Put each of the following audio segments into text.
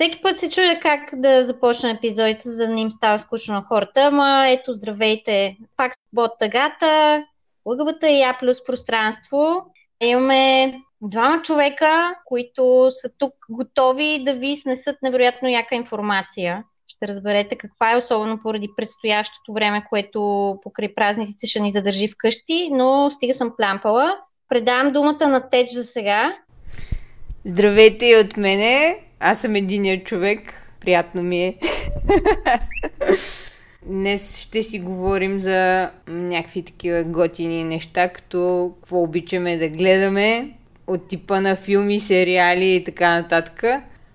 Всеки път се чуя как да започна епизодите, за да не им става скучно на хората, ама ето, здравейте. Пак бот тъгата, лъгъбата и я плюс пространство. Имаме двама човека, които са тук готови да ви снесат невероятно яка информация. Ще разберете каква е, особено поради предстоящото време, което покрай празниците ще ни задържи вкъщи, но стига съм плямпала. Предавам думата на Теч за сега. Здравейте и от мене. Аз съм единият човек. Приятно ми е. Днес ще си говорим за някакви такива готини неща, като какво обичаме да гледаме, от типа на филми, сериали и така нататък,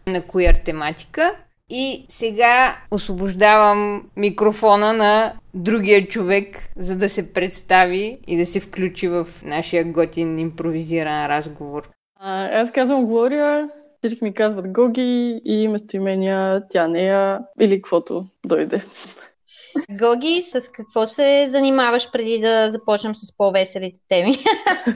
на коя тематика. И сега освобождавам микрофона на другия човек, за да се представи и да се включи в нашия готин импровизиран разговор. А, аз казвам Глория, всички ми казват Гоги и местоимения тя, нея или каквото дойде. Гоги, с какво се занимаваш преди да започнем с по-веселите теми?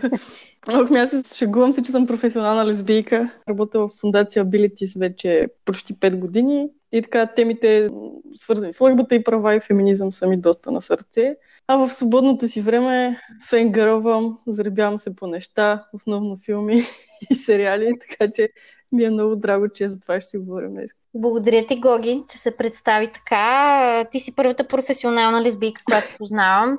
Ох, аз се шегувам си, че съм професионална лесбийка. Работя в фундация Abilities вече почти 5 години. И така темите, свързани с лъгбата и права и феминизъм, са ми доста на сърце. А в свободното си време фенгървам, заребявам се по неща, основно филми и сериали, така че ми е много драго, че за това ще си говорим днес. Благодаря ти, Гоги, че се представи така. Ти си първата професионална лесбийка, която познавам.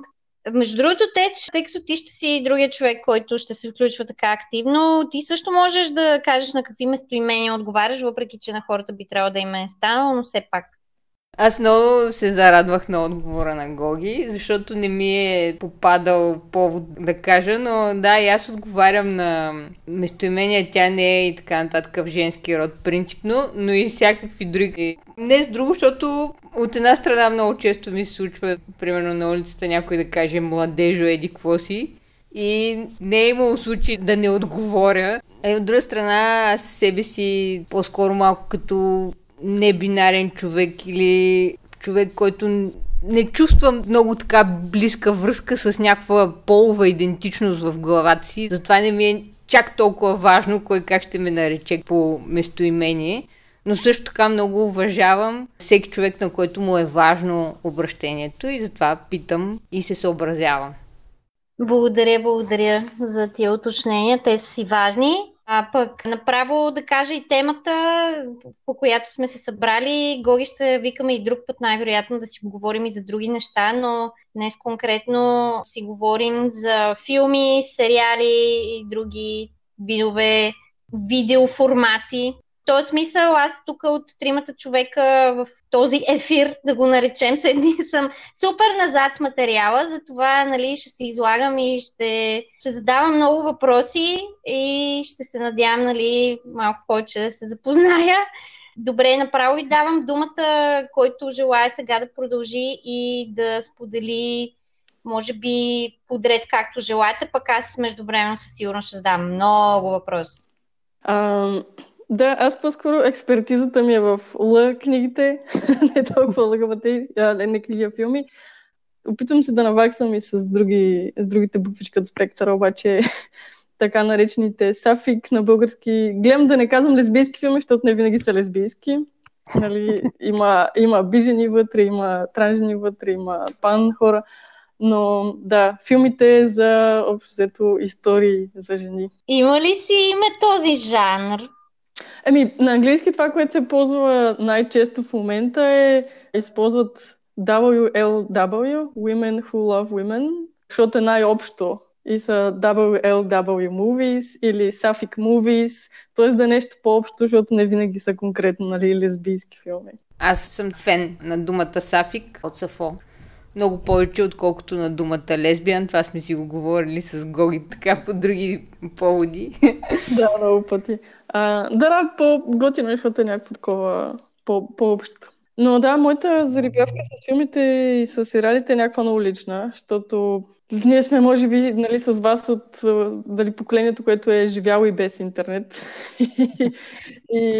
Между другото, Теч, тъй като ти ще си другия човек, който ще се включва така активно, ти също можеш да кажеш на какви местоимения отговаряш, въпреки че на хората би трябвало да им е станало, но все пак. Аз много се зарадвах на отговора на Гоги, защото не ми е попадал повод да кажа, но да, и аз отговарям на местоимения, тя не е и така нататък в женски род принципно, но и всякакви други. Не с друго, защото от една страна много често ми се случва, примерно на улицата някой да каже младежо, еди какво си, и не е имало случай да не отговоря. А от друга страна, аз себе си по-скоро малко като небинарен човек или човек, който не чувствам много така близка връзка с някаква полова идентичност в главата си. Затова не ми е чак толкова важно кой как ще ме нарече по местоимение. Но също така много уважавам всеки човек, на който му е важно обращението и затова питам и се съобразявам. Благодаря, благодаря за тия уточнения. Те са си важни. А пък направо да кажа и темата, по която сме се събрали. Гоги ще викаме и друг път, най-вероятно да си говорим и за други неща, но днес конкретно си говорим за филми, сериали и други видове видеоформати, този смисъл аз тук от тримата човека в този ефир, да го наречем, седни съм супер назад с материала, затова нали, ще се излагам и ще, ще задавам много въпроси и ще се надявам нали, малко повече да се запозная. Добре, направо ви давам думата, който желая сега да продължи и да сподели може би подред както желаете, пък аз междувременно със сигурност ще задам много въпроси. Да, аз по-скоро експертизата ми е в Л книгите, не толкова а не книги, а филми. Опитвам се да наваксам и с, други, с другите буквички от спектъра, обаче така наречените сафик на български. Гледам да не казвам лесбийски филми, защото не винаги са лесбийски. Нали, има, има бижени вътре, има транжени вътре, има пан хора. Но да, филмите за общо истории за жени. Има ли си име този жанр? Ами, на английски това, което се ползва най-често в момента е използват WLW, Women Who Love Women, защото е най-общо и са WLW Movies или Sapphic Movies, т.е. да е нещо по-общо, защото не винаги са конкретно нали, лесбийски филми. Аз съм фен на думата Сафик от Сафо. Много повече, отколкото на думата лесбиян. Това сме си го говорили с Гоги така по други поводи. да, много пъти. А, да, по-готино, защото е някакво такова по- по-общо. Но да, моята заребявка с филмите и с сериалите е някаква много лична, защото ние сме, може би, нали, с вас от дали, поколението, което е живяло и без интернет. и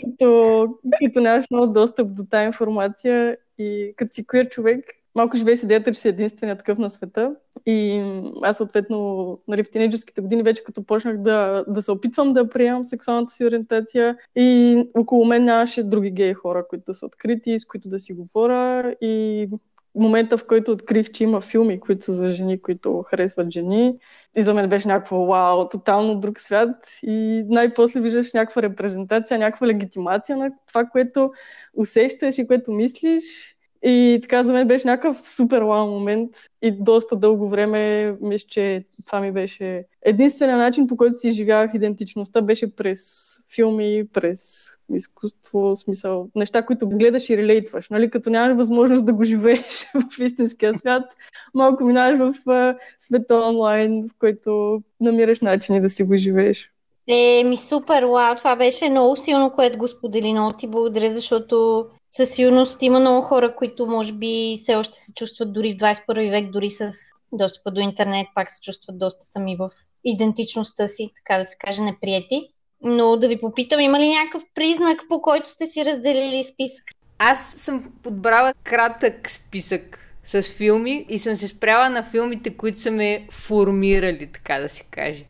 като, като нямаш много достъп до тази информация и като си queer човек, малко живееш идеята, че си единственият такъв на света. И аз съответно нали, в тинейджерските години вече като почнах да, да се опитвам да приемам сексуалната си ориентация и около мен нямаше други гей хора, които са открити, с които да си говоря и момента, в който открих, че има филми, които са за жени, които харесват жени. И за мен беше някакво вау, тотално друг свят. И най-после виждаш някаква репрезентация, някаква легитимация на това, което усещаш и което мислиш. И така за мен беше някакъв супер вау момент и доста дълго време мисля, че това ми беше единствения начин, по който си изживявах идентичността, беше през филми, през изкуство, смисъл, неща, които гледаш и релейтваш, нали? Като нямаш възможност да го живееш в истинския свят, малко минаваш в света онлайн, в който намираш начини да си го живееш. Е, ми супер, вау, това беше много силно, което го сподели, много ти благодаря, защото със сигурност има много хора, които може би все още се чувстват дори в 21 век, дори с достъпа до интернет, пак се чувстват доста сами в идентичността си, така да се каже, неприяти. Но да ви попитам, има ли някакъв признак, по който сте си разделили списък? Аз съм подбрала кратък списък с филми и съм се спряла на филмите, които са ме формирали, така да се каже.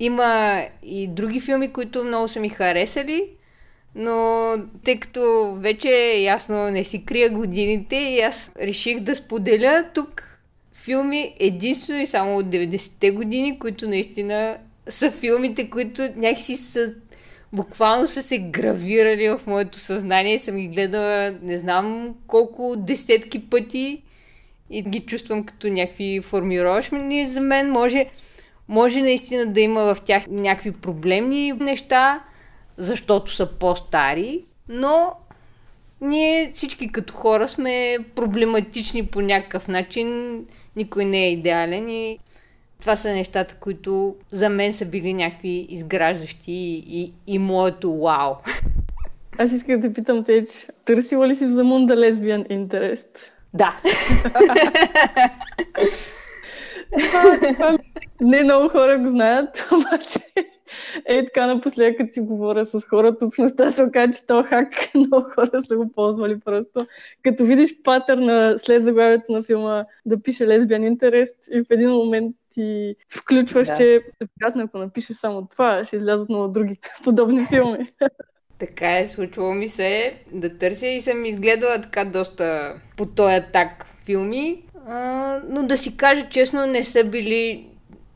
Има и други филми, които много са ми харесали, но тъй като вече ясно не си крия годините и аз реших да споделя тук филми единствено и само от 90-те години, които наистина са филмите, които някакси са буквално са се гравирали в моето съзнание. Съм ги гледала не знам колко десетки пъти и ги чувствам като някакви формировъчни за мен. Може, може наистина да има в тях някакви проблемни неща, защото са по-стари, но ние всички като хора сме проблематични по някакъв начин. Никой не е идеален и това са нещата, които за мен са били някакви изграждащи и, и, и моето вау. Аз искам да питам те, търсила ли си в Замунда лесбиян интерес? Да. не много хора го знаят, обаче е така напоследък, като си говоря с хората, общността се оказа, че то хак много хора са го ползвали просто. Като видиш патърна след заглавието на филма да пише лесбиян интерес и в един момент ти включваш, да. че вероятно ако напишеш само това, ще излязат много други подобни филми. Така е, случвало ми се да търся и съм изгледала така доста по този так филми, а, но да си кажа честно, не са били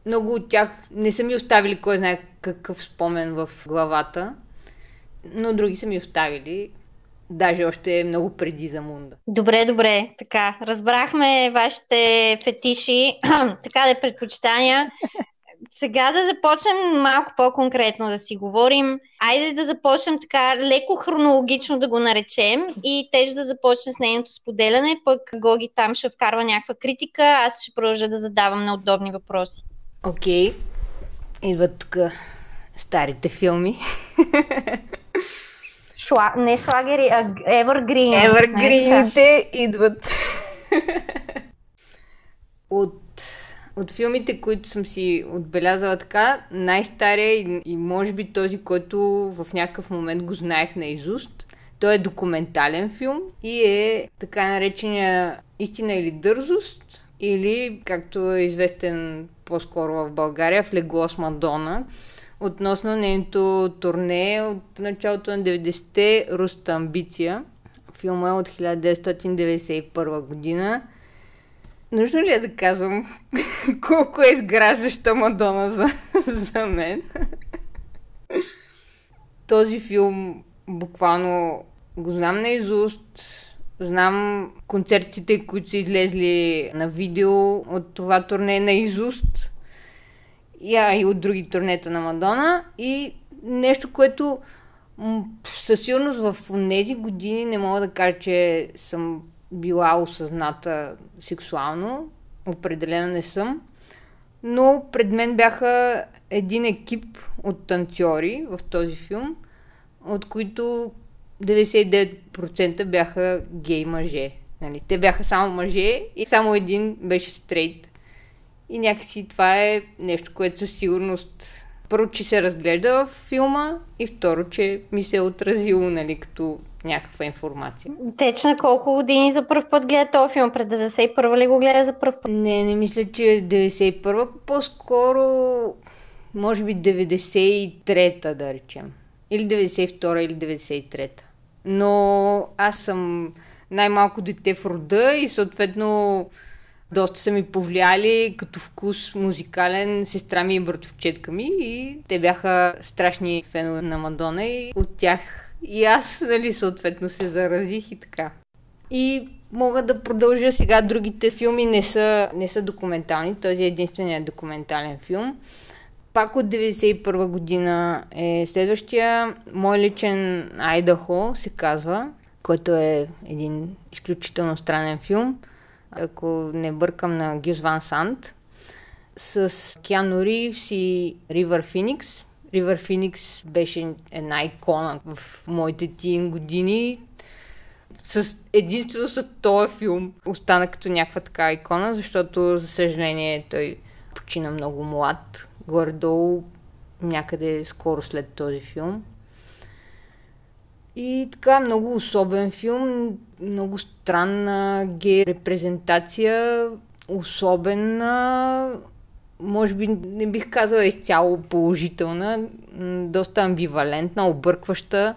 много от тях, не са ми оставили кой знае какъв спомен в главата, но други са ми оставили. Даже още много преди за Мунда. Добре, добре. Така, разбрахме вашите фетиши, така да предпочитания. Сега да започнем малко по-конкретно да си говорим. Айде да започнем така леко хронологично да го наречем и теж да започне с нейното споделяне, пък Гоги там ще вкарва някаква критика, аз ще продължа да задавам неудобни въпроси. Окей. Okay. Идват тук старите филми. Шла... Не слагери, а Evergreen. Evergreenите идват. от, от филмите, които съм си отбелязала така, най-стария и, и може би този, който в някакъв момент го знаех на изуст. Той е документален филм и е така наречения Истина или дързост, или, както е известен по-скоро в България, в Легло с Мадона, относно нейното турне от началото на 90-те Руста Амбиция. Филма е от 1991 година. Нужно ли е да казвам колко е изграждаща Мадона за, за мен? Този филм буквално го знам наизуст. Знам концертите, които са излезли на видео от това турне наизуст а, и от други турнета на Мадона. И нещо, което със сигурност в тези години не мога да кажа, че съм била осъзната сексуално. Определено не съм. Но пред мен бяха един екип от танцори в този филм, от които 99% бяха гей мъже. Нали? Те бяха само мъже и само един беше стрейт. И някакси това е нещо, което със сигурност първо, че се разглежда в филма и второ, че ми се е отразило, нали, като някаква информация. Теч на колко години за първ път гледа този филм? Пред 91 ли го гледа за първ път? Не, не мисля, че е 91 по-скоро може би 93-та, да речем. Или 92-та, или 93-та. Но аз съм най-малко дете в рода и съответно доста са ми повлияли като вкус музикален сестра ми и братовчетка ми и те бяха страшни фенове на Мадона и от тях и аз, нали, съответно се заразих и така. И мога да продължа сега. Другите филми не са, не са документални. Този е единственият документален филм. Пак от 1991 година е следващия. Мой личен Айдахо се казва, който е един изключително странен филм. Ако не бъркам на Гюс Ван Сант. С Киану Ривс и Ривър Феникс. Ривър Феникс беше една икона в моите тин години. С единствено с този филм остана като някаква така икона, защото, за съжаление, той почина много млад. Горе-долу някъде скоро след този филм. И така, много особен филм, много странна гей репрезентация, особена, може би не бих казала изцяло положителна, доста амбивалентна, объркваща,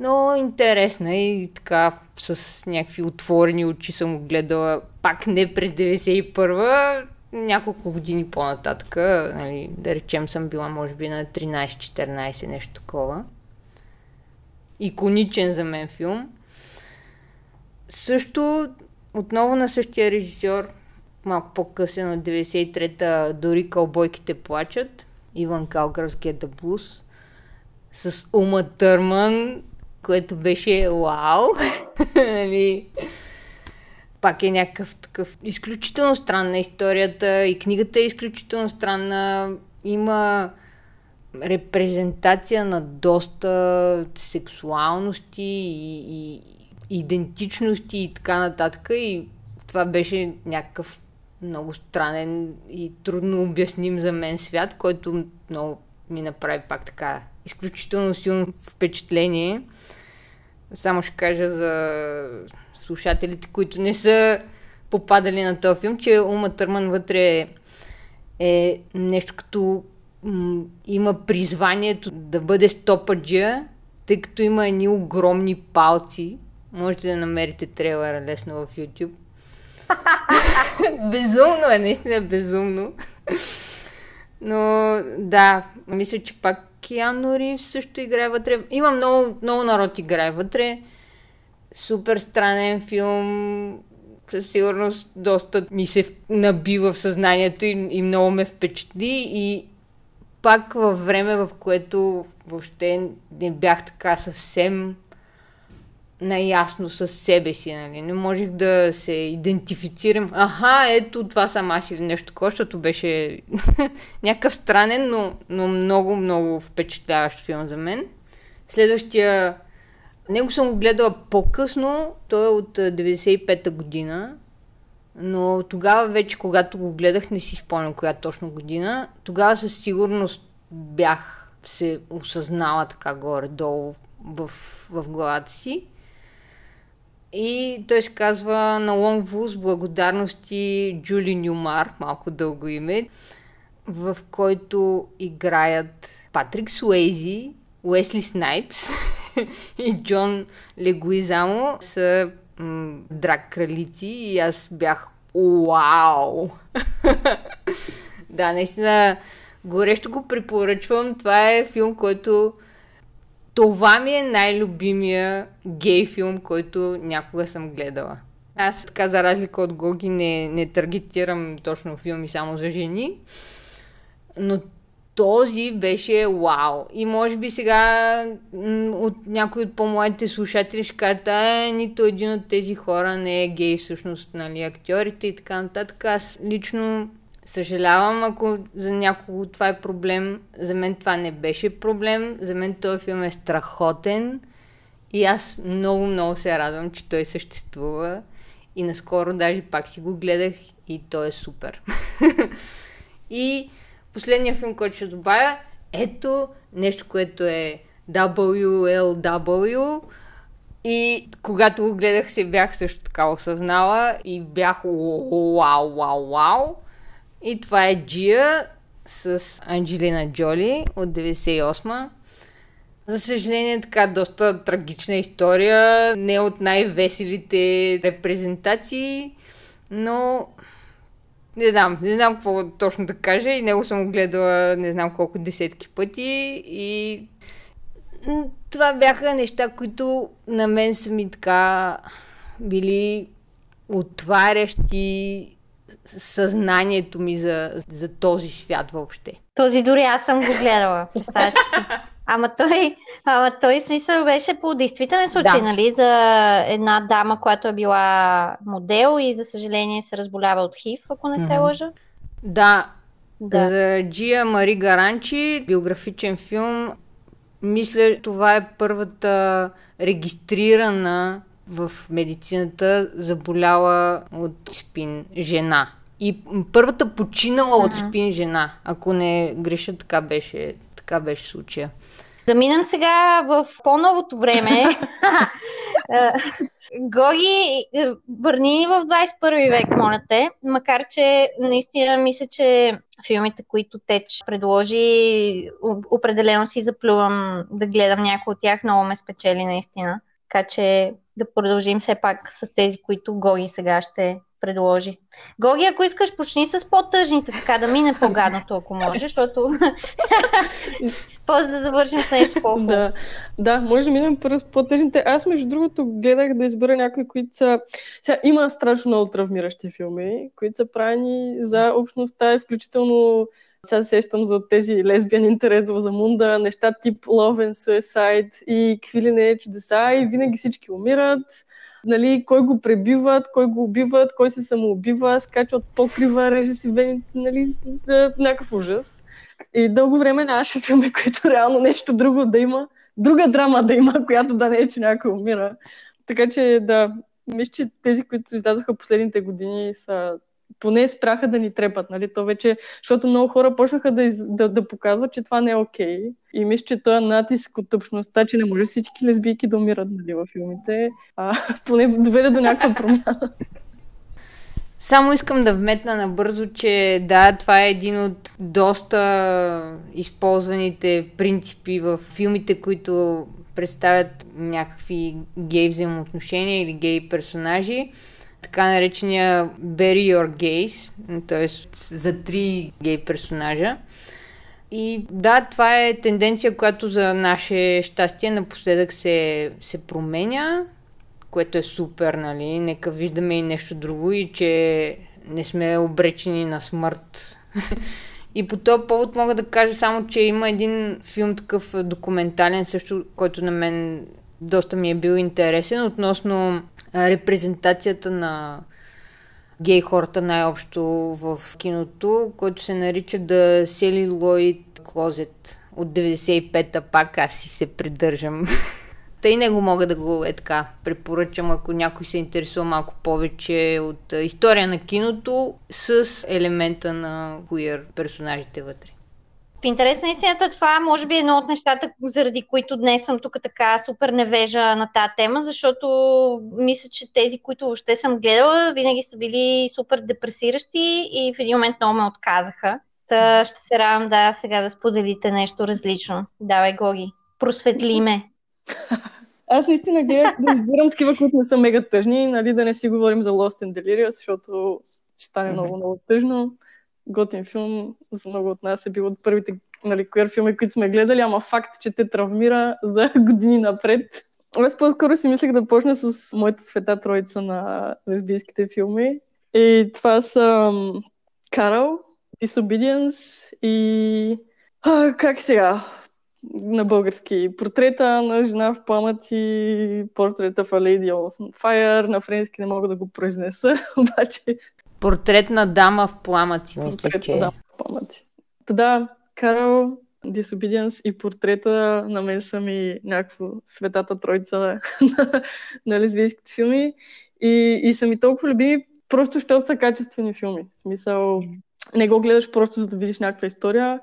но интересна и така с някакви отворени очи съм го гледала пак не през 91-а, няколко години по-нататък, нали, да речем съм била може би на 13-14, нещо такова. Иконичен за мен филм. Също отново на същия режисьор, малко по-късен от 93-та, дори кълбойките плачат. Иван Калгърския да блуз. С Ума Търман, което беше вау. нали? Пак е някакъв такъв изключително странна историята и книгата е изключително странна. Има репрезентация на доста сексуалности и, и идентичности и така нататък. И това беше някакъв много странен и трудно обясним за мен свят, който много ми направи пак така изключително силно впечатление. Само ще кажа за слушателите, които не са попадали на този филм, че Ума Търман вътре е нещо като м- има призванието да бъде стопаджия, тъй като има едни огромни палци. Можете да намерите трейлера лесно в YouTube. безумно е, наистина е безумно. Но да, мисля, че пак Киану Ривз също играе вътре. Има много, много народ играе вътре. Супер странен филм. Със сигурност доста ми се набива в съзнанието и, и много ме впечатли. И пак във време, в което въобще не бях така съвсем наясно с себе си, нали? Не можех да се идентифицирам. Аха, ето това съм аз или нещо такова, защото беше някакъв странен, но, но много, много впечатляващ филм за мен. Следващия... Него съм го гледала по-късно, той е от 95-та година, но тогава вече, когато го гледах, не си спомням коя точно година, тогава със сигурност бях се осъзнала така горе-долу в, в главата си. И той се казва на Лонгву с благодарности Джули Нюмар, малко дълго име, в който играят Патрик Суейзи, Уесли Снайпс и Джон Легуизамо са м- драг кралици и аз бях вау! да, наистина горещо го препоръчвам. Това е филм, който това ми е най-любимия гей филм, който някога съм гледала. Аз така за разлика от Гоги не, не таргетирам точно филми само за жени, но този беше вау. И може би сега от някои от по-младите слушатели ще кажат, а, нито един от тези хора не е гей, всъщност, нали, актьорите и така нататък. Аз лично Съжалявам, ако за някого това е проблем. За мен това не беше проблем. За мен този филм е страхотен. И аз много, много се радвам, че той съществува. И наскоро даже пак си го гледах и той е супер. и последния филм, който ще добавя, ето нещо, което е WLW. И когато го гледах, се бях също така осъзнала и бях вау, вау, вау. И това е Джия с Анджелина Джоли от 98 за съжаление, така доста трагична история, не от най-веселите репрезентации, но не знам, не знам какво точно да кажа и него съм гледала не знам колко десетки пъти и това бяха неща, които на мен са ми така били отварящи съзнанието ми за, за този свят въобще. Този дори аз съм го гледала, представяш си. Ама той, ама той смисъл беше по действителен случай, да. нали, за една дама, която е била модел и за съжаление се разболява от ХИВ, ако не се лъжа. Да, да. За Джия Мари Гаранчи, биографичен филм, мисля, това е първата регистрирана в медицината заболяла от спин жена. И първата починала uh-huh. от спин жена. Ако не греша, така беше, така беше случая. Да минем сега в по-новото време. Е, Гоги, върни ни в 21 век, моля те. Макар, че наистина мисля, че филмите, които Теч предложи, определено си заплювам да гледам някои от тях. Много ме спечели наистина. Така че да продължим все пак с тези, които Гоги сега ще предложи. Гоги, ако искаш, почни с по-тъжните, така да мине по-гадното, ако може, защото после да завършим с нещо по Да, да, може да минем първо с по-тъжните. Аз, между другото, гледах да избера някои, които са... Сега, има страшно много травмиращи филми, които са правени за общността и включително сега сещам за тези лесбиян интерес в Замунда, неща тип Love and Suicide и какви ли не чудеса и винаги всички умират нали, кой го пребиват, кой го убиват, кой се самоубива, скача от покрива, реже си вените, нали, да, някакъв ужас. И дълго време нямаше филми, които реално нещо друго да има, друга драма да има, която да не е, че някой умира. Така че да, мисля, че тези, които издадоха последните години са поне спряха да ни трепат, нали? То вече, защото много хора почнаха да, да, да показват, че това не е окей. Okay. И мисля, че този натиск от тъпшността, че не може всички лесбийки да умират нали, във филмите, а, поне доведе до някаква промяна. Само искам да вметна набързо, че да, това е един от доста използваните принципи в филмите, които представят някакви гей взаимоотношения или гей персонажи така наречения Bury Your Gays, т.е. за три гей персонажа. И да, това е тенденция, която за наше щастие напоследък се, се променя, което е супер, нали? Нека виждаме и нещо друго и че не сме обречени на смърт. И по този повод мога да кажа само, че има един филм такъв документален също, който на мен доста ми е бил интересен относно репрезентацията на гей хората най-общо в киното, който се нарича The Celluloid Closet от 95-та, пак аз си се придържам. Тъй не го мога да го е така препоръчам, ако някой се интересува малко повече от история на киното с елемента на queer персонажите вътре. В интерес на истината това може би е едно от нещата, заради които днес съм тук така супер невежа на тази тема, защото мисля, че тези, които въобще съм гледала, винаги са били супер депресиращи и в един момент много ме отказаха. Та ще се радвам да сега да споделите нещо различно. Давай, Гоги, просветли ме. Аз наистина гледах да избирам такива, които не са мега тъжни, нали, да не си говорим за Lost and Delirious, защото ще стане много, много тъжно готин филм за много от нас е бил от първите нали, queer филми, които сме гледали, ама факт, че те травмира за години напред. Аз по-скоро си мислех да почна с моята света троица на лесбийските филми. И това са Карл, Disobedience и... А, как сега? На български. Портрета на жена в пламък и портрета в A Lady of Fire. На френски не мога да го произнеса, обаче Портрет на дама в пламъци, мисля, че. дама в пламъци. Да, Карл, Disobedience и портрета на мен са ми някакво светата тройца на, на, на лесбийските филми. И, и са ми толкова любими, просто защото са качествени филми. В смисъл, не го гледаш просто за да видиш някаква история.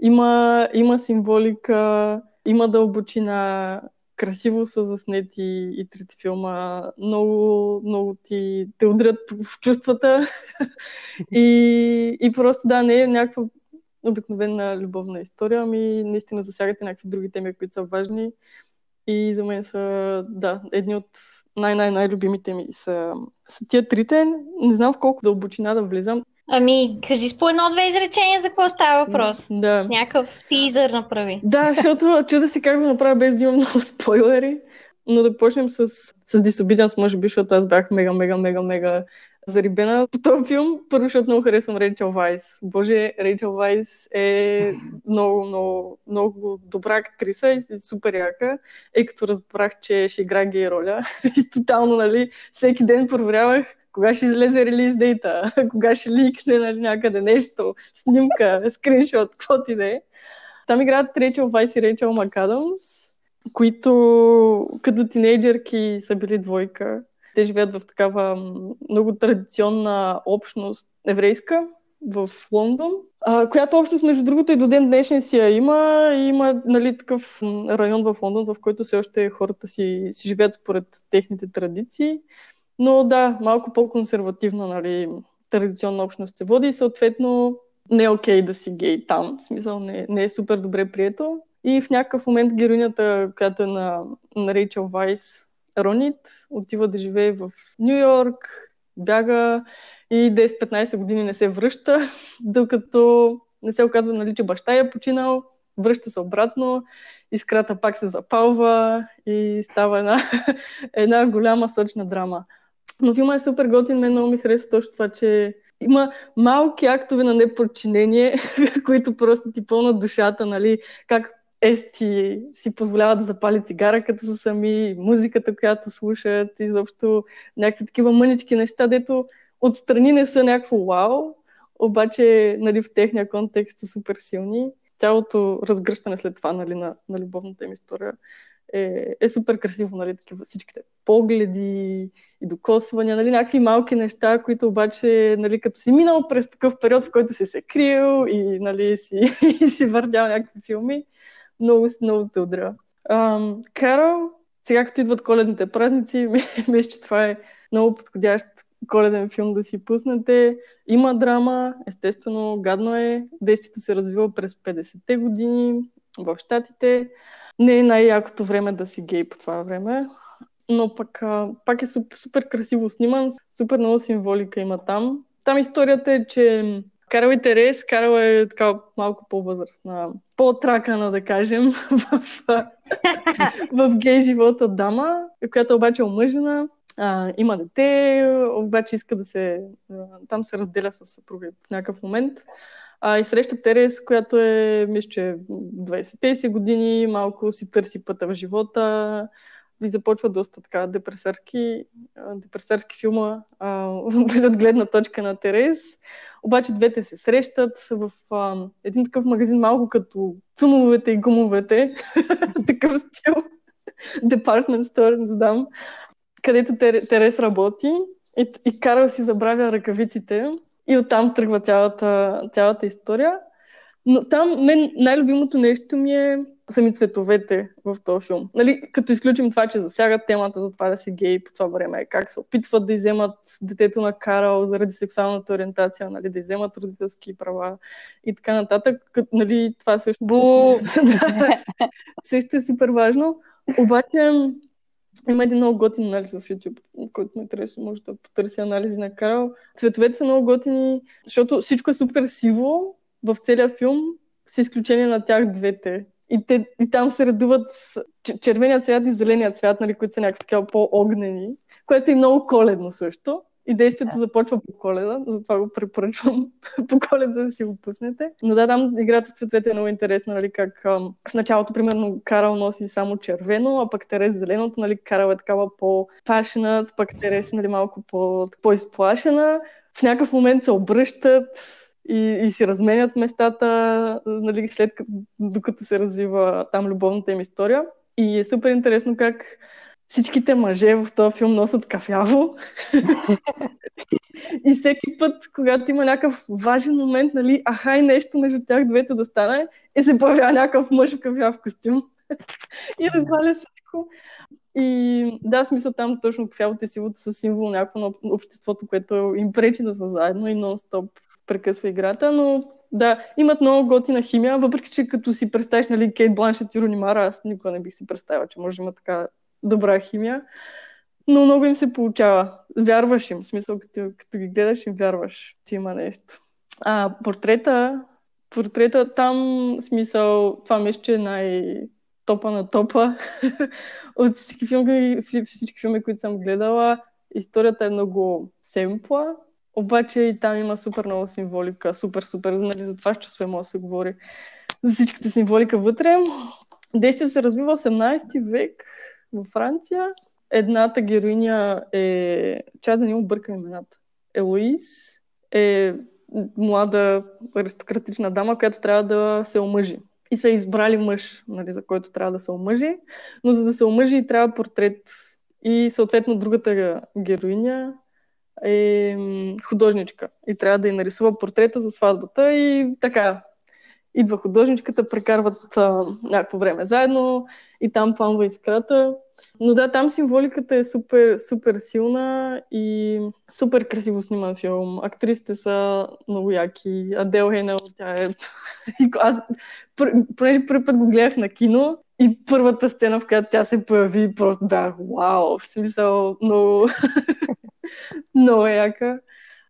Има, има символика, има дълбочина красиво са заснети и трите филма. Много, много ти те удрят в чувствата. и, и просто да, не е някаква обикновена любовна история, ами наистина засягате някакви други теми, които са важни. И за мен са, да, едни от най-най-най-любимите ми са, са тия трите. Не знам в колко дълбочина да влизам. Ами, кажи с по едно-две изречения за какво става въпрос. Да. Някакъв тизър направи. Да, защото чуда си как да направя без да имам много спойлери. Но да почнем с, с Disobedience, може би, защото аз бях мега, мега, мега, мега зарибена по този филм. Първо, защото много харесвам Рейчел Вайс. Боже, Рейчел Вайс е много, много, много добра актриса и супер яка. Е, като разбрах, че ще игра гей роля. и тотално, нали, всеки ден проверявах кога ще излезе релиз дейта, кога ще ликне нали, някъде нещо, снимка, скриншот, какво ти да е. Там играят Рейчел Вайс и Рейчел Макадамс, които като тинейджерки са били двойка. Те живеят в такава много традиционна общност еврейска в Лондон, която общност, между другото, и до ден днешен си я има. И има нали, такъв район в Лондон, в който все още хората си, си живеят според техните традиции. Но да, малко по-консервативна, нали, традиционна общност се води и съответно не е окей okay да си гей там. В смисъл не, не е супер добре прието. И в някакъв момент героинята, която е на, на Рейчел Вайс, Ронит, отива да живее в Нью Йорк, бяга и 10-15 години не се връща, докато не се оказва, нали, че баща е починал, връща се обратно, искрата пак се запалва и става една, една голяма сочна драма. Но филма е супер готин, мен много ми харесва точно това, че има малки актове на неподчинение, които просто ти пълнат душата, нали, как Ести си позволява да запали цигара, като са сами, музиката, която слушат, изобщо някакви такива мънички неща, дето отстрани не са някакво вау, обаче нали, в техния контекст са супер силни. Цялото разгръщане след това нали, на, на любовната им история е, е супер красиво, нали, такива всичките погледи и докосвания, нали, някакви малки неща, които обаче, нали, като си минал през такъв период, в който си се крил и, нали, си, и си върдял някакви филми, много, много те удря. Карл, сега като идват коледните празници, мисля, че това е много подходящ коледен филм да си пуснете. Има драма, естествено, гадно е. Действието се развива през 50-те години в Штатите не е най-якото време да си гей по това време. Но пък, а, пак е супер, супер красиво сниман, супер много символика има там. Там историята е, че Карл и Терес, Карл е така малко по-възрастна, по-тракана, да кажем, в, в гей живота дама, която обаче е омъжена, а, има дете, обаче иска да се... Там се разделя с съпруга в някакъв момент. А, и среща Терес, която е, мисля, че 20-те си години, малко си търси пътя в живота и започва доста така депресарски, депресарски филма от гледна точка на Терес. Обаче двете се срещат в а, един такъв магазин, малко като цумовете и гумовете, такъв стил, department store, не знам, където Терес работи. И, и Карл си забравя ръкавиците и оттам тръгва цялата, цялата история. Но там мен най-любимото нещо ми е сами цветовете в този филм. Нали, като изключим това, че засягат темата за това да си гей по това време, как се опитват да иземат детето на Карал заради сексуалната ориентация, нали, да иземат родителски права и така нататък. Като, нали, това също... Бу! също е супер важно. Обаче има един много готин анализ в YouTube, който ме интересува, може да потърси анализи на Карл. Цветовете са много готини, защото всичко е супер сиво в целия филм, с изключение на тях двете. И, те, и там се редуват червения цвят и зеления цвят, нали, които са някакви по-огнени, което е много коледно също. И действието да. започва по коледа, затова го препоръчвам по коледа да си го пуснете. Но да, там играта с цветовете е много интересна, нали, как ам, в началото, примерно, Карал носи само червено, а пък Терес зеленото, нали, Карал е такава по-пашенат, пък Терес е нали, малко по- по-изплашена. В някакъв момент се обръщат и, и си разменят местата, нали, след като, докато се развива там любовната им история. И е супер интересно как всичките мъже в този филм носят кафяво. и всеки път, когато има някакъв важен момент, нали, аха и нещо между тях двете да стане, и се появява някакъв мъж в кафяв костюм. и разваля всичко. И да, смисъл там точно кафявото е силото с символ някакво на обществото, което им пречи да са заедно и нон-стоп прекъсва играта, но да, имат много готина химия, въпреки че като си представиш, нали, Кейт Бланшет и Руни Мара, аз никога не бих си представила, че може да има така добра химия. Но много им се получава. Вярваш им, в смисъл, като, като ги гледаш им вярваш, че има нещо. А портрета, портрета там, смисъл, това мисля, че е най- топа на топа от всички филми, всички филми, които съм гледала. Историята е много семпла, обаче и там има супер много символика, супер, супер, нали, за това ще може да се говори за всичката символика вътре. Действието се развива в 18 век във Франция. Едната героиня е... Ча да не объркам имената. Елоиз е млада аристократична дама, която трябва да се омъжи. И са избрали мъж, нали, за който трябва да се омъжи, но за да се омъжи трябва портрет. И съответно другата героиня е художничка и трябва да й нарисува портрета за сватбата и така. Идва художничката, прекарват а, някакво време заедно и там пламва искрата. Но да, там символиката е супер, супер силна и супер красиво сниман филм. Актрисите са много яки. Адел Хейнел, тя е... Аз, понеже първи път го гледах на кино и първата сцена, в която тя се появи, просто бях вау, в смисъл много... много е яка.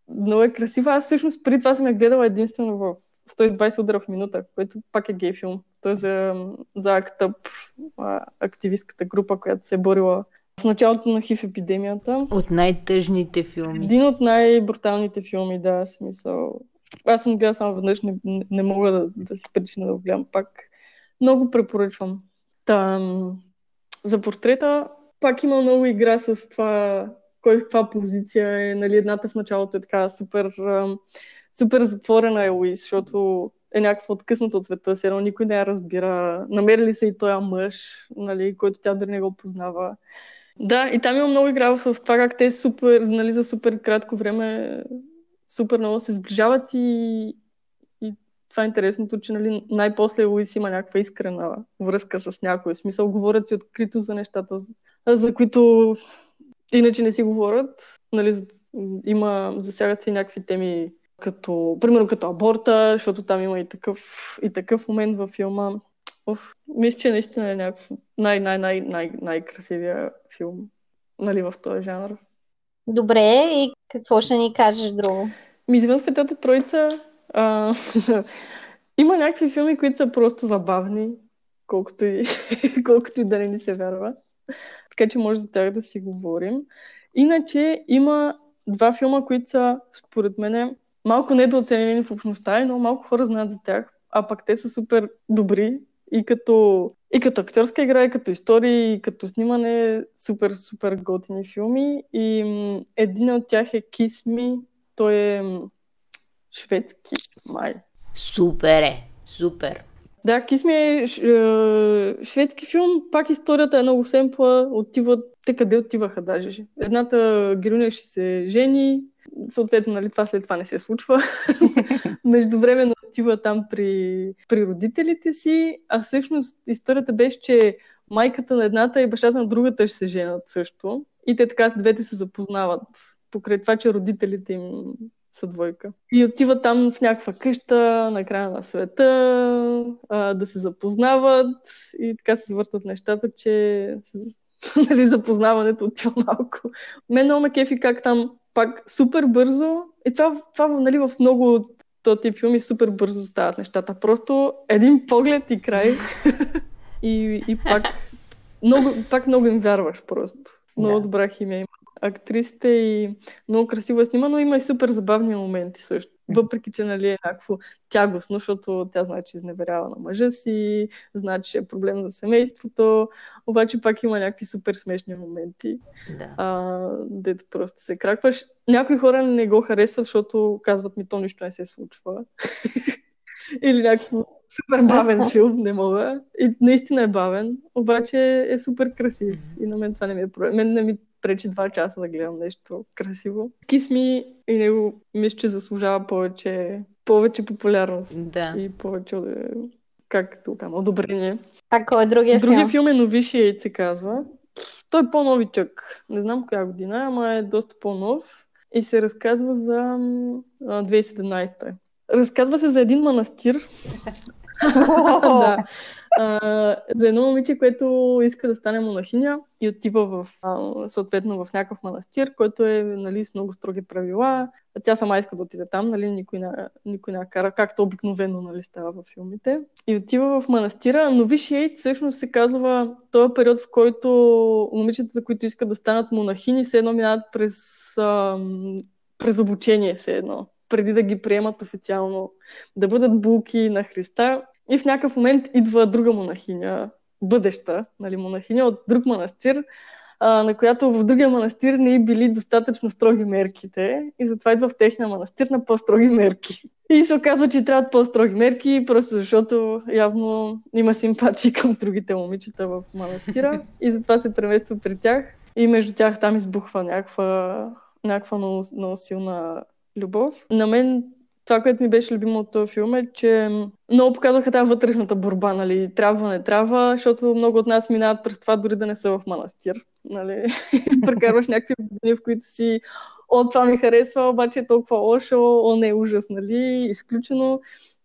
Много е красива. Аз всъщност преди това съм я гледала единствено в 120 удара в минута, което пак е гей филм. Той е за, за АКТъп, активистката група, която се е борила в началото на хив епидемията. От най-тъжните филми. Един от най-бруталните филми, да, смисъл. Аз съм гледала само веднъж, не, не мога да, да си причина да го гледам пак. Много препоръчвам. Там, за портрета пак има много игра с това кой в каква позиция е. Нали, едната в началото е така супер, супер затворена е Луис, защото е някаква откъсната от света, все едно никой не я разбира. Намери ли се и този мъж, нали, който тя дори не го познава. Да, и там има много игра в това как те супер, нали, за супер кратко време супер много се сближават и, и това е интересното, че нали, най-после Луис има някаква искрена връзка с някой. В смисъл, говорят си открито за нещата, за, които иначе не си говорят. Нали, има, засягат се някакви теми, като, примерно като аборта, защото там има и такъв, и такъв момент във филма. Оф, мисля, че наистина е някакъв най-най-най-най-красивия филм нали, в този жанр. Добре, и какво ще ни кажеш друго? Ми, извън Светата Троица а, има някакви филми, които са просто забавни, колкото и, колкото и да не ни се вярва така че може за тях да си говорим. Иначе има два филма, които са, според мен, малко недооценени в общността, но малко хора знаят за тях, а пък те са супер добри и като, и като актьорска игра, и като история, и като снимане, супер, супер готини филми. И м- един от тях е Kiss Me, той е м- шведски май. Супер е, супер. Да, Кисми е, е шведски филм, пак историята е много семпла, отиват, те къде отиваха даже. Едната героиня ще се жени, съответно, нали, това след това не се случва. Междувременно отива там при, при родителите си, а всъщност историята беше, че майката на едната и бащата на другата ще се женят също. И те така с двете се запознават покрай това, че родителите им са двойка. И отиват там в някаква къща на края на света, а, да се запознават и така се завъртат нещата, че нали, запознаването отива малко. Мен много ме кефи как там пак супер бързо, и това, това нали, в много от този тип филми супер бързо стават нещата. Просто един поглед и край. и, и пак, много, пак много им вярваш просто. Много да. добра химия има актрисите и много красиво е снимано, има и супер забавни моменти също. Въпреки, че нали, е някакво тягостно, защото тя знае, че изневерява на мъжа си, знае, че е проблем за семейството, обаче пак има някакви супер смешни моменти, да. а, дето просто се кракваш. Някои хора не го харесват, защото казват ми, то нищо не се случва. Или някакво супер бавен филм, не мога. И наистина е бавен, обаче е супер красив. И на мен това не ми е проблем. Мен не ми пречи два часа да гледам нещо красиво. Кисми и него мисля, че заслужава повече, повече популярност. Да. И повече как това, одобрение. А кой е другия, другия филм? филм е Новишият се казва. Той е по-новичък. Не знам коя година, ама е доста по-нов. И се разказва за м, а, 2017. Разказва се за един манастир, да. А, за едно момиче, което иска да стане монахиня и отива в, а, съответно в някакъв манастир, който е нали, с много строги правила. Тя сама иска да отиде там, нали, никой не, никой не кара, както обикновено нали, става в филмите. И отива в манастира, но Вишейт всъщност се казва този период, в който момичета, за които искат да станат монахини, се едно минават през, а, през обучение, все едно преди да ги приемат официално, да бъдат булки на Христа. И в някакъв момент идва друга монахиня, бъдеща нали, монахиня от друг манастир, а, на която в другия манастир не и били достатъчно строги мерките и затова идва в техния манастир на по-строги мерки. И се оказва, че трябват по-строги мерки, просто защото явно има симпатии към другите момичета в манастира и затова се премества при тях и между тях там избухва някаква, някаква много, много силна любов. На мен това, което ми беше любимо от този филм е, че много показаха тази вътрешната борба, нали, трябва, не трябва, защото много от нас минават през това дори да не са в манастир, нали, прекарваш някакви години, в които си о, това ми харесва, обаче е толкова лошо, о, не е ужас, нали, изключено.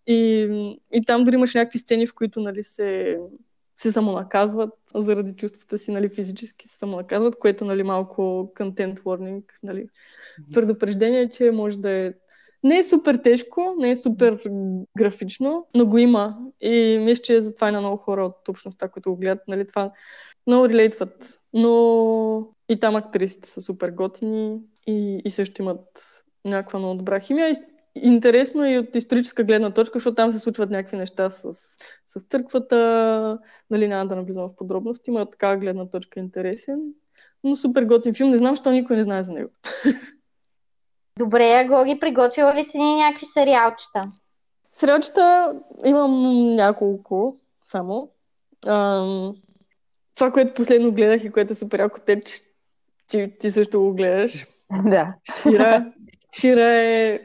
И, и там дори имаш някакви сцени, в които, нали, се, се самонаказват заради чувствата си, нали, физически се самонаказват, което, нали, малко content warning, нали, предупреждение, че може да е не е супер тежко, не е супер графично, но го има. И мисля, че затова и на много хора от общността, които го гледат, нали, това много релейтват. Но и там актрисите са супер готини и, и също имат някаква много добра химия. Интересно и от историческа гледна точка, защото там се случват някакви неща с, с църквата, нали, няма да навлизам в подробности, има така гледна точка интересен, но супер готин филм. Не знам, защо никой не знае за него. Добре, Гоги, приготвила ли си някакви сериалчета? Сериалчета имам няколко само. Ам, това, което последно гледах и което е супер яко те, че ти, ти също го гледаш. Да. Шира, Шира е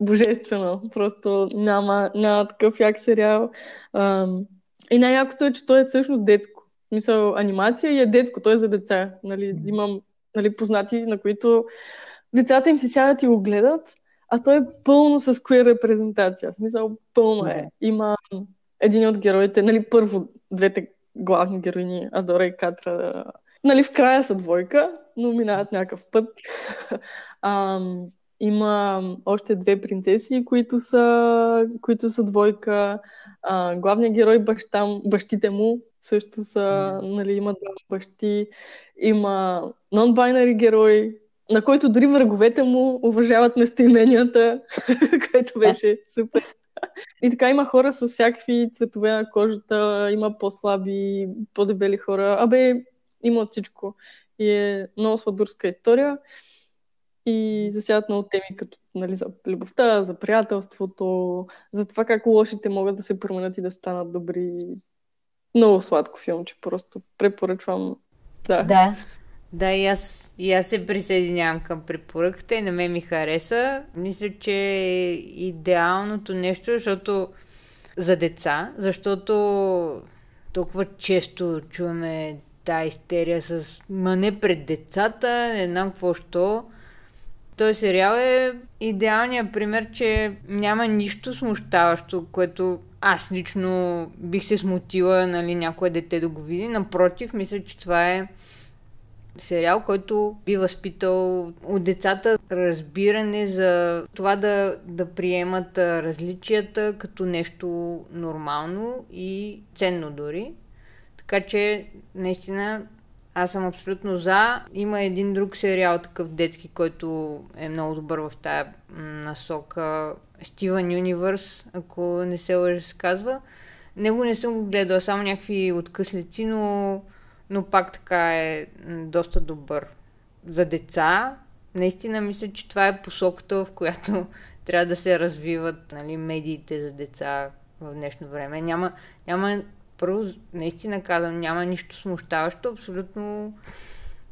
божествено. Просто няма, няма такъв як сериал. Ам, и най-якото е, че той е всъщност детско. Мисъл, анимация и е детско, той е за деца. Нали, имам нали, познати, на които децата им си сядат и го гледат, а той е пълно с queer репрезентация. В смисъл, пълно е. Има един от героите, нали, първо двете главни героини, Адора и Катра, нали, в края са двойка, но минават някакъв път. а, има още две принцеси, които са, които са двойка. А, главният герой, баща, бащите му също са, нали, има двама бащи. Има нон-байнари герой, на който дори враговете му уважават местоименията, което беше супер. И така има хора с всякакви цветове на кожата, има по-слаби, по-дебели хора. Абе, има от всичко. И е много сладурска история. И засядат много теми, като нали, за любовта, за приятелството, за това как лошите могат да се променят и да станат добри. Много сладко филмче, просто препоръчвам. Да. Да. Да, и аз, и аз се присъединявам към препоръката и на мен ми хареса. Мисля, че е идеалното нещо, защото за деца, защото толкова често чуваме тази истерия с ма не пред децата, не знам какво що. Той сериал е идеалният пример, че няма нищо смущаващо, което аз лично бих се смутила, нали, някое дете да го види. Напротив, мисля, че това е сериал, който би възпитал от децата разбиране за това да, да приемат различията като нещо нормално и ценно дори. Така че, наистина, аз съм абсолютно за. Има един друг сериал, такъв детски, който е много добър в тая насока. Стивън Юнивърс, ако не се лъжа се казва. Него не съм го гледала, само някакви откъслици, но но пак така е доста добър. За деца, наистина мисля, че това е посоката, в която трябва да се развиват нали, медиите за деца в днешно време. Няма, няма първо, наистина казвам, няма нищо смущаващо, абсолютно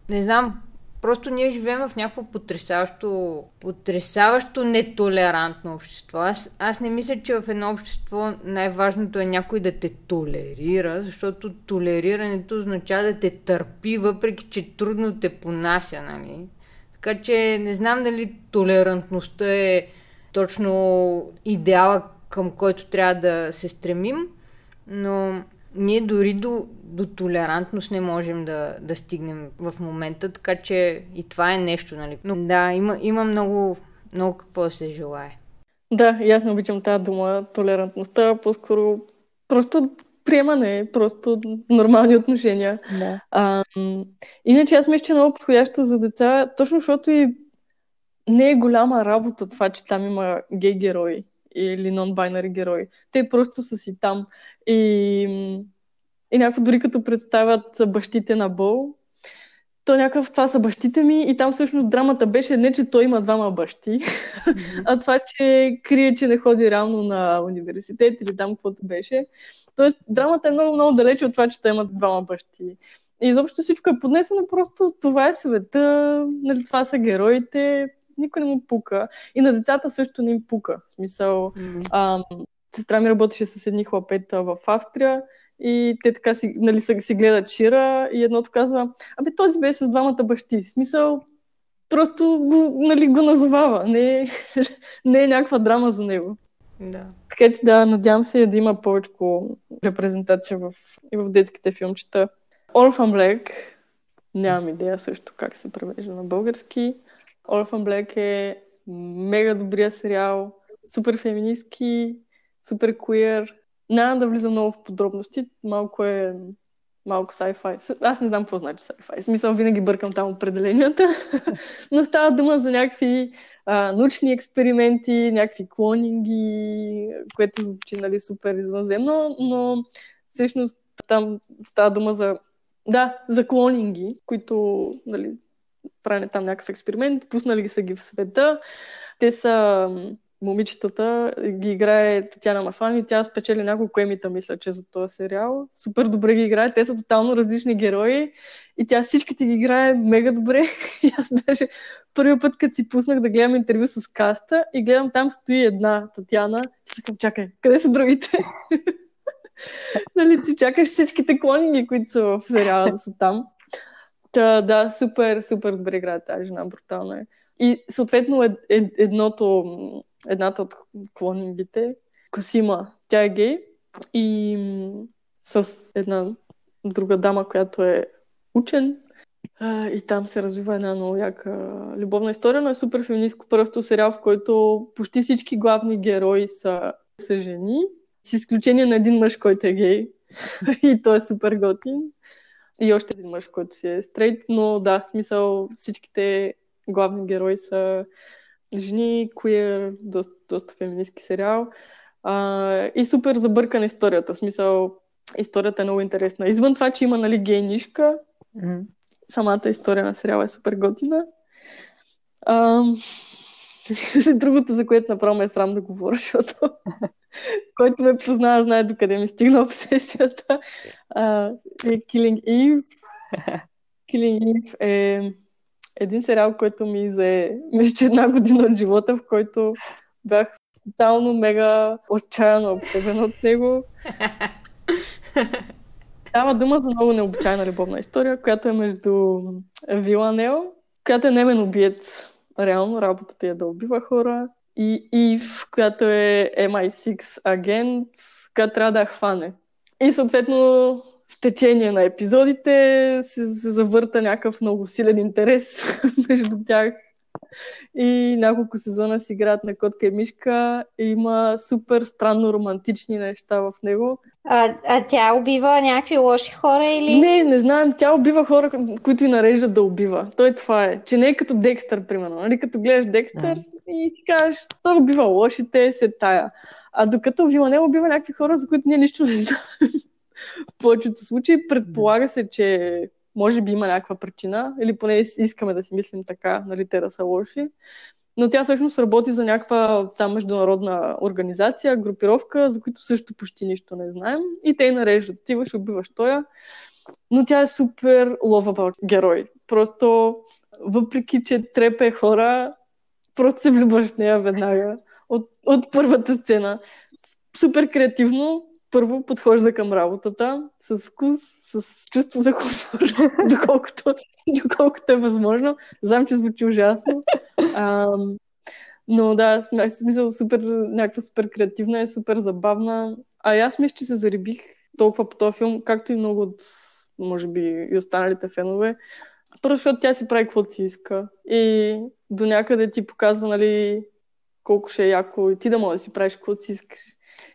не знам, Просто ние живеем в някакво потрясаващо, потрясаващо нетолерантно общество. Аз, аз не мисля, че в едно общество най-важното е някой да те толерира, защото толерирането означава да те търпи, въпреки че трудно те понася, нали? Така че не знам дали толерантността е точно идеала, към който трябва да се стремим, но ние дори до, до толерантност не можем да, да стигнем в момента, така че и това е нещо, нали? Но да, има, има много, много какво да се желае. Да, и аз не обичам тази дума, толерантността, по-скоро просто приемане, просто нормални отношения. Да. А, иначе аз мисля, че е много подходящо за деца, точно защото и не е голяма работа това, че там има гей герои или нон-байнари герои. Те просто са си там. И, и някакво дори като представят бащите на Бол, то някакъв това са бащите ми и там всъщност драмата беше не, че той има двама бащи, mm-hmm. а това, че крие, че не ходи реално на университет или там каквото беше. Тоест, драмата е много, много далече от това, че той има двама бащи. И изобщо всичко е поднесено, просто това е света, нали, това са героите, никой не му пука. И на децата също не им пука. В смисъл, mm-hmm. а, сестра ми работеше с едни хлапета в Австрия и те така си, нали, си гледат Шира и едното казва, абе този бе с двамата бащи. В смисъл, просто го, нали, го назовава. Не, е, не е някаква драма за него. Да. Така че да, надявам се да има повече репрезентация в, и в детските филмчета. Orphan Black, нямам идея също как се превежда на български. Orphan Black е мега добрия сериал, супер феминистки, супер куер. Няма да влизам много в подробности, малко е малко sci-fi. Аз не знам какво значи sci-fi. Смисъл винаги бъркам там определенията. Но става дума за някакви а, научни експерименти, някакви клонинги, което звучи нали, супер извънземно, но всъщност там става дума за да, за клонинги, които нали, правят там някакъв експеримент, пуснали са ги в света. Те са момичетата, ги играе Татьяна Маслани, тя спечели няколко емита, мисля, че за този сериал. Супер добре ги играе, те са тотално различни герои и тя всичките ги играе мега добре. И аз даже първият път, като си пуснах да гледам интервю с каста и гледам там стои една Татьяна, и си чакай, къде са другите? нали, ти чакаш всичките клонинги, които са в сериала да са там. Та, да, супер, супер добре играе тази жена, брутална е. И съответно е, е, едното, едната от клонингите, Косима, тя е гей и с една друга дама, която е учен. И там се развива една много яка любовна история, но е супер феминистко просто сериал, в който почти всички главни герои са, са жени, с изключение на един мъж, който е гей. и той е супер готин. И още един мъж, който си е стрейт, но да, в смисъл всичките главни герои са жени, queer, доста, доста феминистки сериал. А, и супер забъркана историята. В смисъл, историята е много интересна. Извън това, че има нали, гей нишка, mm-hmm. самата история на сериала е супер готина. А, другото, за което направо ме е срам да говоря, защото който ме познава, знае докъде ми стигна обсесията. А, е Killing Eve. Killing Eve е един сериал, който ми зае, че една година от живота, в който бях тотално мега отчаяно обсебена от него. Става дума за много необичайна любовна история, която е между Виланел, която е немен убиец. Реално работата е да убива хора и Ив, която е MI6 агент, която трябва да я хване. И съответно в течение на епизодите се, се завърта някакъв много силен интерес между тях. И няколко сезона си играят на котка и мишка. И има супер странно романтични неща в него. А, а тя убива някакви лоши хора или? Не, не знам. Тя убива хора, които и нареждат да убива. Той това е. Че не е като Декстър, примерно. Нали? Като гледаш Декстър, и си кажеш, той убива лошите, се тая. А докато Виланел убива някакви хора, за които ние нищо не знаем. В повечето случаи предполага се, че може би има някаква причина, или поне искаме да си мислим така, нали, те да са лоши. Но тя всъщност работи за някаква там международна организация, групировка, за които също почти нищо не знаем. И те нареждат. Отиваш, убиваш тоя. Но тя е супер ловава герой. Просто въпреки, че трепе хора, просто се влюбваш в нея веднага. От, от първата сцена. Супер креативно. Първо подхожда към работата с вкус, с чувство за хумор, доколкото, доколкото е възможно. Знам, че звучи ужасно. А, но да, смисъл супер, някаква супер креативна е, супер забавна. А аз мисля, че се зарибих толкова по този филм, както и много от, може би, и останалите фенове. Първо, защото тя си прави каквото си иска. И до някъде ти показва, нали, колко ще е яко и ти да можеш да си правиш каквото си искаш.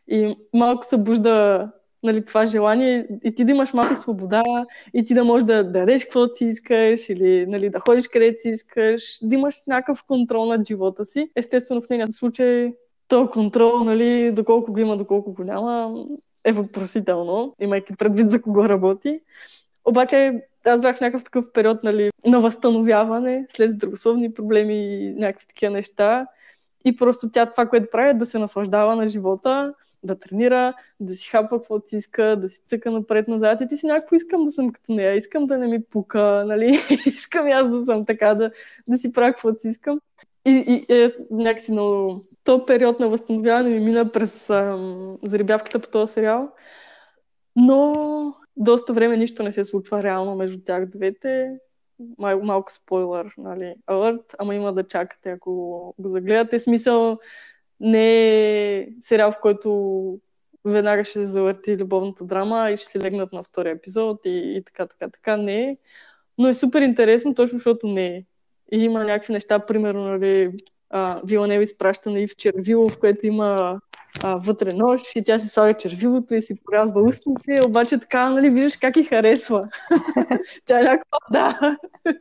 И малко събужда нали, това желание и ти да имаш малко свобода и ти да можеш да, да дадеш каквото си искаш или нали, да ходиш където си искаш, да имаш някакъв контрол над живота си. Естествено в нейния случай то контрол, нали, доколко го има, доколко го няма, е въпросително, имайки предвид за кого работи. Обаче аз бях в някакъв такъв период нали, на възстановяване след здравословни проблеми и някакви такива неща. И просто тя това, което прави, е да се наслаждава на живота, да тренира, да си хапва каквото си иска, да си цъка напред-назад. И ти си някакво искам да съм като нея, искам да не ми пука, нали? искам аз да съм така, да, да си правя каквото си искам. И, и е някакси много... То период на възстановяване ми мина през ам, заребявката по този сериал. Но доста време нищо не се случва реално между тях двете. Мал, малко спойлер, нали, алърт, ама има да чакате, ако го загледате. Смисъл не е сериал, в който веднага ще се завърти любовната драма и ще се легнат на втория епизод и, и така, така, така. Не е. Но е супер интересно, точно защото не е. И има някакви неща, примерно, нали, Виланева изпраща на Ив червило, в което има а, вътре нож и тя си слага червилото и си порязва устните, обаче така, нали, виждаш как и харесва. тя е някаква, да.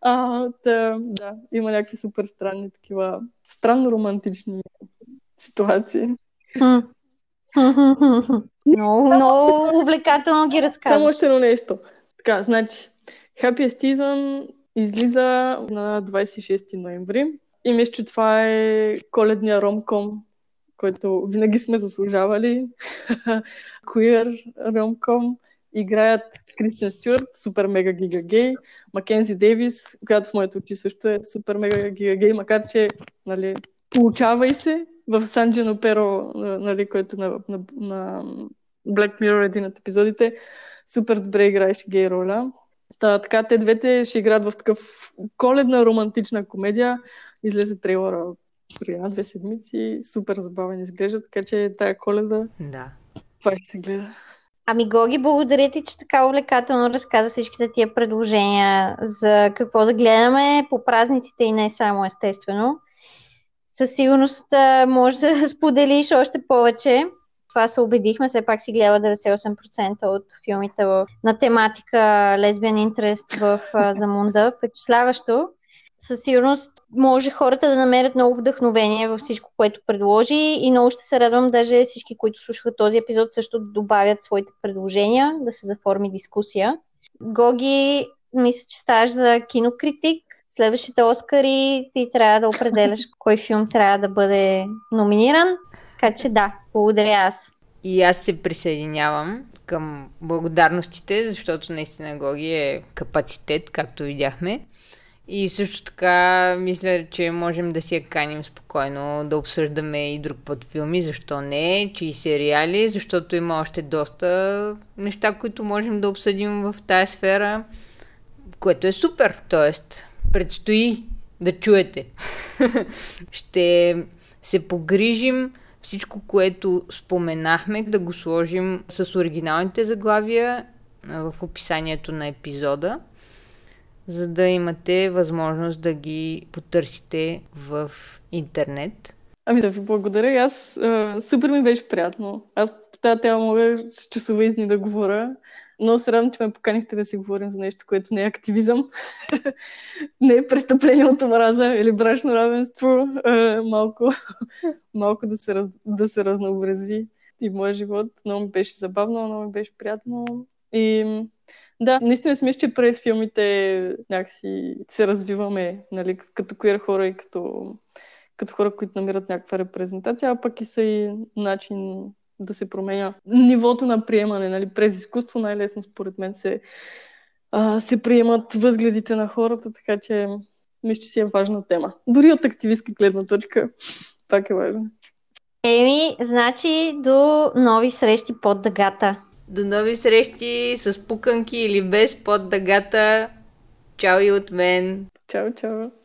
а, да, да, има някакви супер странни такива, странно романтични ситуации. много, много увлекателно ги разказваш. Само още едно нещо. Така, значи, Happy Season излиза на 26 ноември и мисля, че това е коледния ромком, който винаги сме заслужавали. Queer ромком. Играят Кристиан Стюарт, супер мега гига гей, Макензи Дейвис, която в моето очи също е супер мега гига гей, макар че нали, получавай се в Сан Перо, нали, който на, на, на Black Mirror един от епизодите, супер добре играеше гей роля. Та, така, те двете ще играят в такъв коледна романтична комедия, излезе трейлера при една-две седмици. Супер забавен изглежда, така че тая коледа да. това ще се гледа. Ами Гоги, благодаря ти, че така увлекателно разказа всичките тия предложения за какво да гледаме по празниците и не само естествено. Със сигурност може да споделиш още повече. Това се убедихме, все пак си гледа 98% от филмите на тематика лесбиан интерес в Замунда. Впечатляващо със сигурност може хората да намерят много вдъхновение във всичко, което предложи и много ще се радвам даже всички, които слушаха този епизод също да добавят своите предложения, да се заформи дискусия. Гоги, мисля, че ставаш за кинокритик. Следващите Оскари ти трябва да определяш кой филм трябва да бъде номиниран. Така че да, благодаря аз. И аз се присъединявам към благодарностите, защото наистина Гоги е капацитет, както видяхме. И също така мисля, че можем да си я каним спокойно, да обсъждаме и друг път филми, защо не, че и сериали, защото има още доста неща, които можем да обсъдим в тази сфера, което е супер. Тоест, предстои да чуете. Ще се погрижим всичко, което споменахме, да го сложим с оригиналните заглавия в описанието на епизода за да имате възможност да ги потърсите в интернет. Ами да ви благодаря. Аз а, супер ми беше приятно. Аз по тази тема мога с часове изни да говоря. Но се радвам, че ме поканихте да си говорим за нещо, което не е активизъм. не е престъпление от омраза или брачно равенство. А, малко, малко да, се раз, да се разнообрази и моят живот. Много ми беше забавно, много ми беше приятно. И да, наистина мисля, че през филмите някакси се развиваме, нали, като queer хора и като, като хора, които намират някаква репрезентация, а пък и са и начин да се променя нивото на приемане, нали, през изкуство най-лесно според мен се а, се приемат възгледите на хората, така че мисля, че си е важна тема. Дори от активистка гледна точка, пак е важно. Еми, значи до нови срещи под дъгата. До нови срещи с пуканки или без под дъгата. Чао и от мен. Чао, чао.